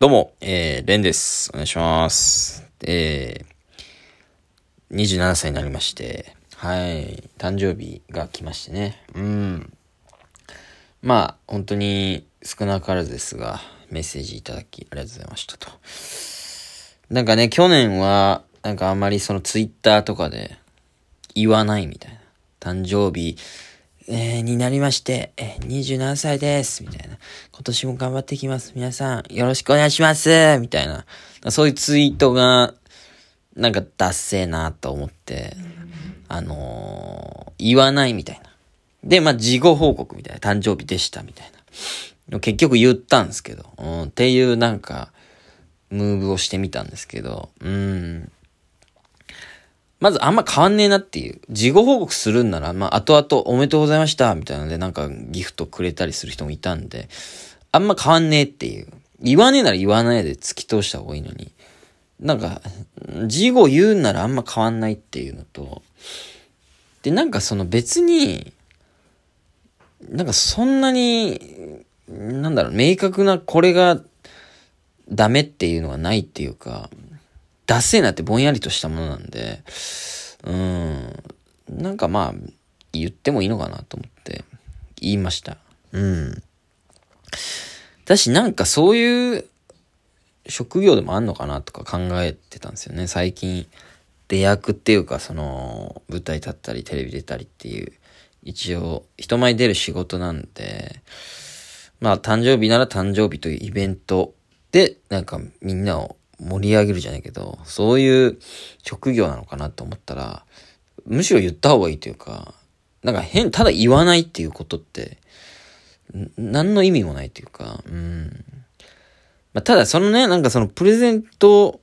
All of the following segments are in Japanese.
どうも、えー、レンです。お願いします。えー、27歳になりまして、はい、誕生日が来ましてね。うん。まあ、本当に少なからずですが、メッセージいただきありがとうございましたと。なんかね、去年は、なんかあんまりそのツイッターとかで言わないみたいな。誕生日、えーになりまして、えー27歳です。みたいな。今年も頑張ってきます。皆さん、よろしくお願いします。みたいな。そういうツイートが、なんか、ダッセーなと思って、あのー言わないみたいな。で、まあ、事後報告みたいな。誕生日でした、みたいな。結局言ったんですけど、うん、っていうなんか、ムーブをしてみたんですけど、うん。まずあんま変わんねえなっていう。事後報告するんなら、まあ、後々おめでとうございました、みたいなので、なんかギフトくれたりする人もいたんで、あんま変わんねえっていう。言わねえなら言わないで突き通した方がいいのに。なんか、事後言うならあんま変わんないっていうのと、で、なんかその別に、なんかそんなに、なんだろう、明確なこれがダメっていうのがないっていうか、ダセーなってぼんやりとしたものなんで、うん、なんかまあ、言ってもいいのかなと思って、言いました。うん。だし、なんかそういう職業でもあんのかなとか考えてたんですよね。最近、出役っていうか、その、舞台立ったり、テレビ出たりっていう、一応、人前出る仕事なんで、まあ、誕生日なら誕生日というイベントで、なんかみんなを盛り上げるじゃないけど、そういう職業なのかなと思ったら、むしろ言った方がいいというか、なんか変、ただ言わないっていうことって、何の意味もないというか、うん。まあ、ただそのね、なんかそのプレゼント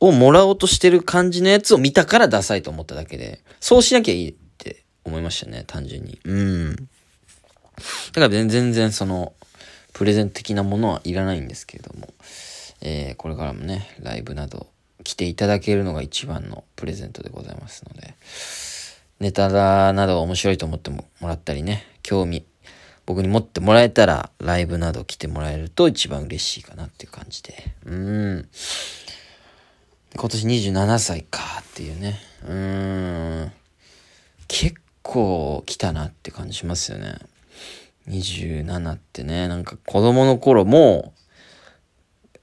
をもらおうとしてる感じのやつを見たからダサいと思っただけで、そうしなきゃいいって思いましたね、単純に。うん。だから全然その、プレゼント的なものはいらないんですけれども、えーこれからもね、ライブなど来ていただけるのが一番のプレゼントでございますので、ネタだなど面白いと思ってもらったりね、興味、僕に持ってもらえたら、ライブなど来てもらえると一番嬉しいかなっていう感じで。うん。今年27歳かっていうね。うん。結構来たなって感じしますよね。27ってね、なんか子供の頃も、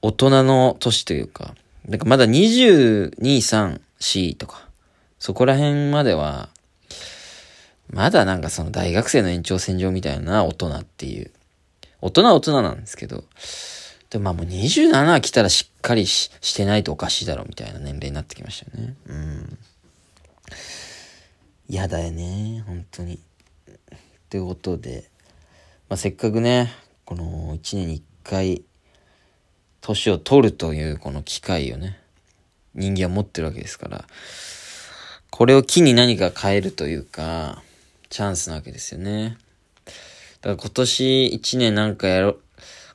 大人の年というか、なんかまだ22、3、4とか、そこら辺までは、まだなんかその大学生の延長線上みたいな大人っていう。大人は大人なんですけど、でもまあもう27来たらしっかりししてないとおかしいだろうみたいな年齢になってきましたよね。うん。嫌だよね、本当に。ということで、まあ、せっかくね、この1年に1回、年を取るというこの機会をね、人間は持ってるわけですから、これを機に何か変えるというか、チャンスなわけですよね。だから今年1年なんかやろ、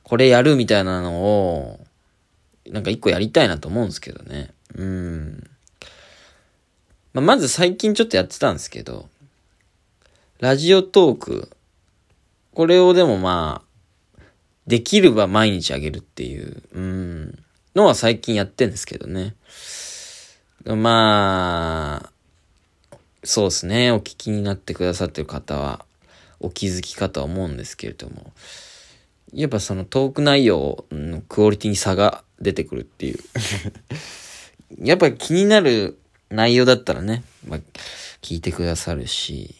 これやるみたいなのを、なんか一個やりたいなと思うんですけどね。うん。まあ、まず最近ちょっとやってたんですけど、ラジオトーク、これをでもまあ、できれば毎日あげるっていう、うん、のは最近やってんですけどね。まあ、そうですね。お聞きになってくださってる方は、お気づきかとは思うんですけれども、やっぱそのトーク内容のクオリティに差が出てくるっていう。やっぱ気になる内容だったらね、まあ、聞いてくださるし、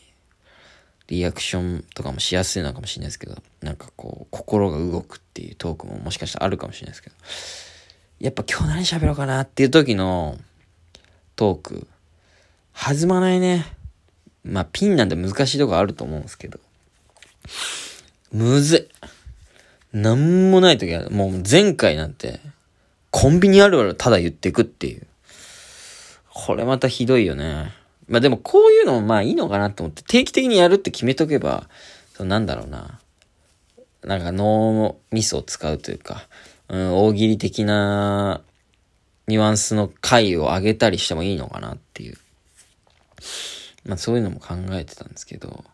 リアクションとかもしやすいのかもしれないですけど、なんかこう、心が動くっていうトークももしかしたらあるかもしれないですけど、やっぱ今日何喋ろうかなっていう時のトーク、弾まないね。まあ、ピンなんて難しいとこあると思うんですけど、むずい。なんもない時は、もう前回なんて、コンビニあるあるただ言ってくっていう。これまたひどいよね。まあでもこういうのもまあいいのかなと思って、定期的にやるって決めとけば、そのなんだろうな。なんか脳ミスを使うというか、うん、大喜利的なニュアンスの回を上げたりしてもいいのかなっていう。まあそういうのも考えてたんですけど、ま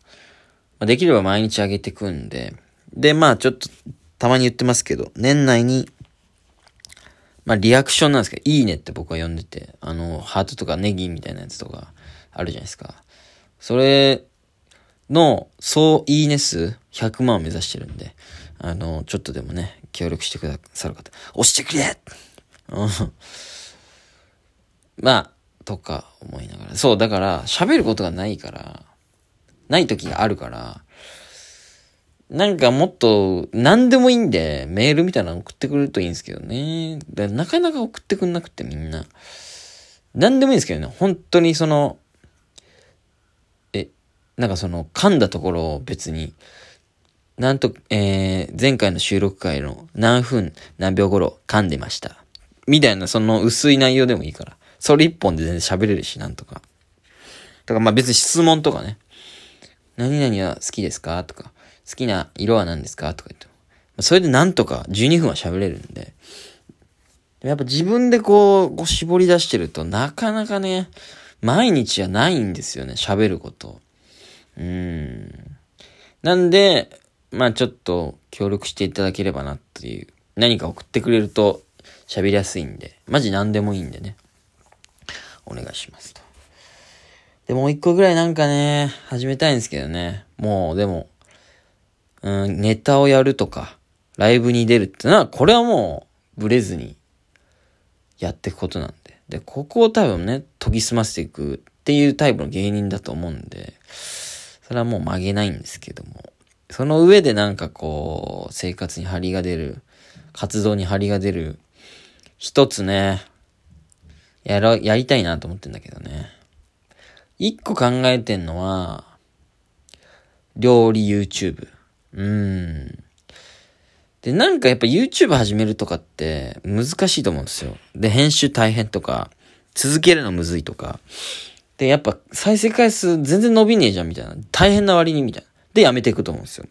あ、できれば毎日上げてくんで、でまあちょっとたまに言ってますけど、年内にまあリアクションなんですけど、いいねって僕は呼んでて、あの、ハートとかネギみたいなやつとかあるじゃないですか。それの総いいね数100万を目指してるんで、あの、ちょっとでもね、協力してくださる方、押してくれ。まあ、とか思いながら。そう、だから喋ることがないから、ない時があるから、なんかもっと何でもいいんでメールみたいなの送ってくれるといいんですけどね。なかなか送ってくんなくてみんな。何でもいいんですけどね。本当にその、なんかその噛んだところを別に、なんと、えー、前回の収録回の何分何秒頃噛んでました。みたいなその薄い内容でもいいから。それ一本で全然喋れるし、なんとか。だからまあ別に質問とかね。何々は好きですか？とか。好きな色は何ですか？とか言って。それでなんとか12分は喋れるんで。やっぱ自分でこう、こう絞り出してるとなかなかね、毎日はないんですよね、喋ること。うん。なんで、まあちょっと協力していただければなっていう。何か送ってくれると喋りやすいんで。マジ何でもいいんでね。お願いしますと。で、もう一個ぐらいなんかね、始めたいんですけどね。もう、でも、うん、ネタをやるとか、ライブに出るってのは、これはもう、ブレずに、やっていくことなんで。で、ここを多分ね、研ぎ澄ませていくっていうタイプの芸人だと思うんで、それはもう曲げないんですけども。その上でなんかこう、生活に張りが出る、活動に張りが出る、一つね、やろ、やりたいなと思ってんだけどね。一個考えてんのは、料理 YouTube。うーん。で、なんかやっぱ YouTube 始めるとかって難しいと思うんですよ。で、編集大変とか、続けるのむずいとか。で、やっぱ再生回数全然伸びねえじゃんみたいな。大変な割にみたいな。で、やめていくと思うんですよ。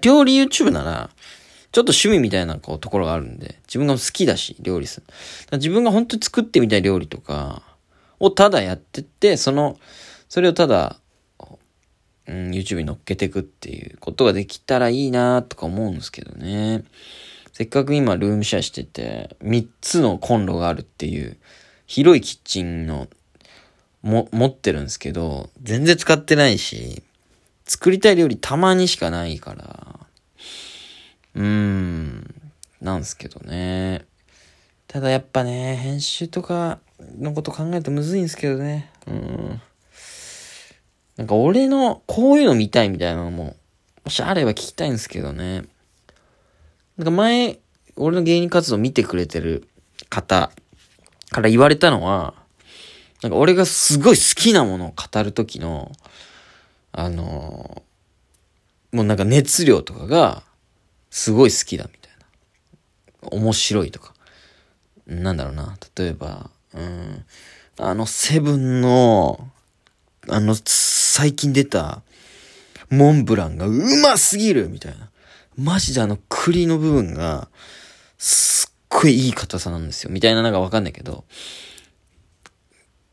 料理 YouTube なら、ちょっと趣味みたいなこうところがあるんで、自分が好きだし、料理する。自分が本当に作ってみたい料理とかをただやってって、その、それをただうん、YouTube に乗っけていくっていうことができたらいいなとか思うんですけどね。せっかく今ルームシェアしてて、3つのコンロがあるっていう、広いキッチンの、も、持ってるんですけど、全然使ってないし、作りたい料理たまにしかないから、うーん、なんですけどね。ただやっぱね、編集とかのこと考えるとむずいんですけどね。うん。なんか俺のこういうの見たいみたいなのも、もしあれば聞きたいんですけどね。なんか前、俺の芸人活動見てくれてる方から言われたのは、なんか俺がすごい好きなものを語るときの、あのー、もうなんか熱量とかが、すごい好きだみたいな。面白いとか。なんだろうな。例えば、うん。あの、セブンの、あの、最近出た、モンブランがうますぎるみたいな。マジであの栗の部分が、すっごいいい硬さなんですよ。みたいななんかわかんないけど、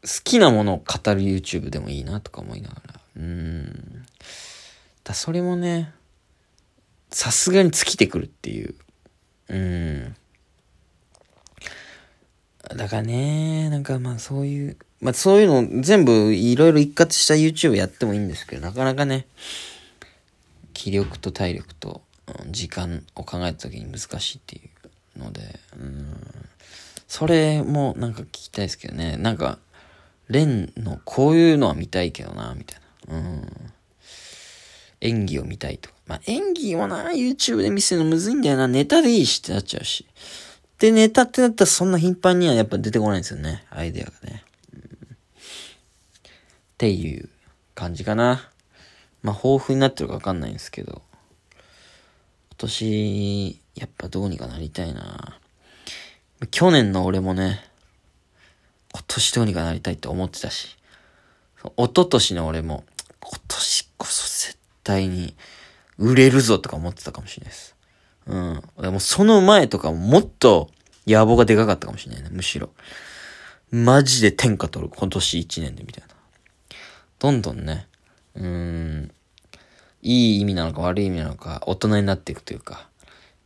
好きなものを語る YouTube でもいいなとか思いながら。うん。だそれもね、さすがに尽きてくるっていう。うん。だからね、なんかまあそういう、まあそういうの全部いろいろ一括した YouTube やってもいいんですけど、なかなかね、気力と体力と、時間を考えた時に難しいっていうので、うん、それもなんか聞きたいですけどね、なんか、レンのこういうのは見たいけどな、みたいな。うん。演技を見たいとか。まあ演技をな、YouTube で見せるのむずいんだよな。ネタでいいしってなっちゃうし。で、ネタってなったらそんな頻繁にはやっぱ出てこないんですよね。アイデアがね。っていう感じかな。まあ、豊富になってるかわかんないんですけど、今年、やっぱどうにかなりたいな。去年の俺もね、今年どうにかなりたいって思ってたし、一昨年の俺も、今年こそ絶対に売れるぞとか思ってたかもしれないです。うん。でもその前とかもっと野望がでかかったかもしれないね、むしろ。マジで天下取る、今年1年でみたいな。どんどんね、うーん、いい意味なのか悪い意味なのか、大人になっていくというか、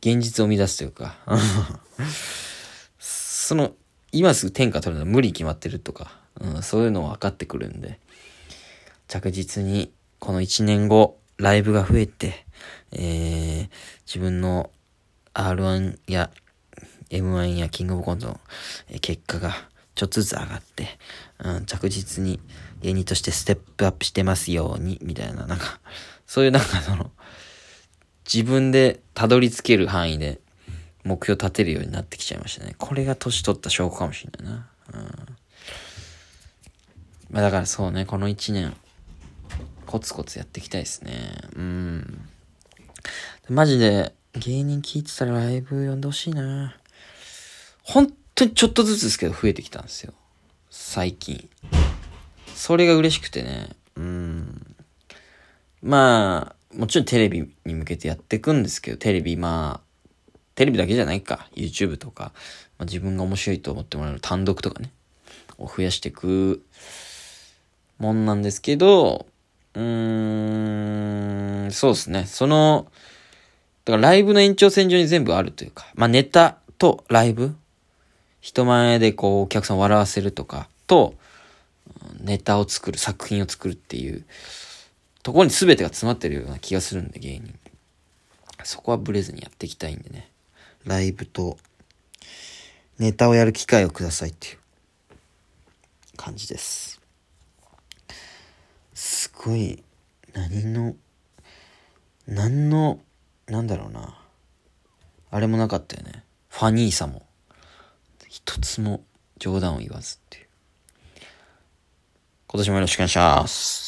現実を生み出すというか、その、今すぐ天下取るのは無理決まってるとか、うん、そういうの分かってくるんで、着実にこの1年後、ライブが増えて、えー、自分の R1 や M1 やキングオブコントの結果がちょっとずつ上がって、うん、着実に芸人としてステップアップしてますように、みたいな、なんか、そういうなんかその、自分でたどり着ける範囲で目標立てるようになってきちゃいましたね。これが年取った証拠かもしれないな。うん。まあだからそうね、この1年、コツコツやっていきたいですね。うん。マジで、芸人聞いてたらライブ呼んでほしいな。本当にちょっとずつですけど増えてきたんですよ。最近。それが嬉しくてね。うん。まあ、もちろんテレビに向けてやっていくんですけど、テレビまあ、テレビだけじゃないか。YouTube とか、まあ、自分が面白いと思ってもらえる単独とかね、を増やしていくもんなんですけど、うーん、そうですね。その、だからライブの延長線上に全部あるというか、まあネタとライブ人前でこうお客さんを笑わせるとかと、ネタを作る、作品を作るっていうところに全てが詰まってるような気がするんで、芸人。そこはブレずにやっていきたいんでね。ライブとネタをやる機会をくださいっていう感じです。すごい、何の、何の、なんだろうな。あれもなかったよね。ファニーさも。一つも冗談を言わずっていう。今年もよろしくお願いします。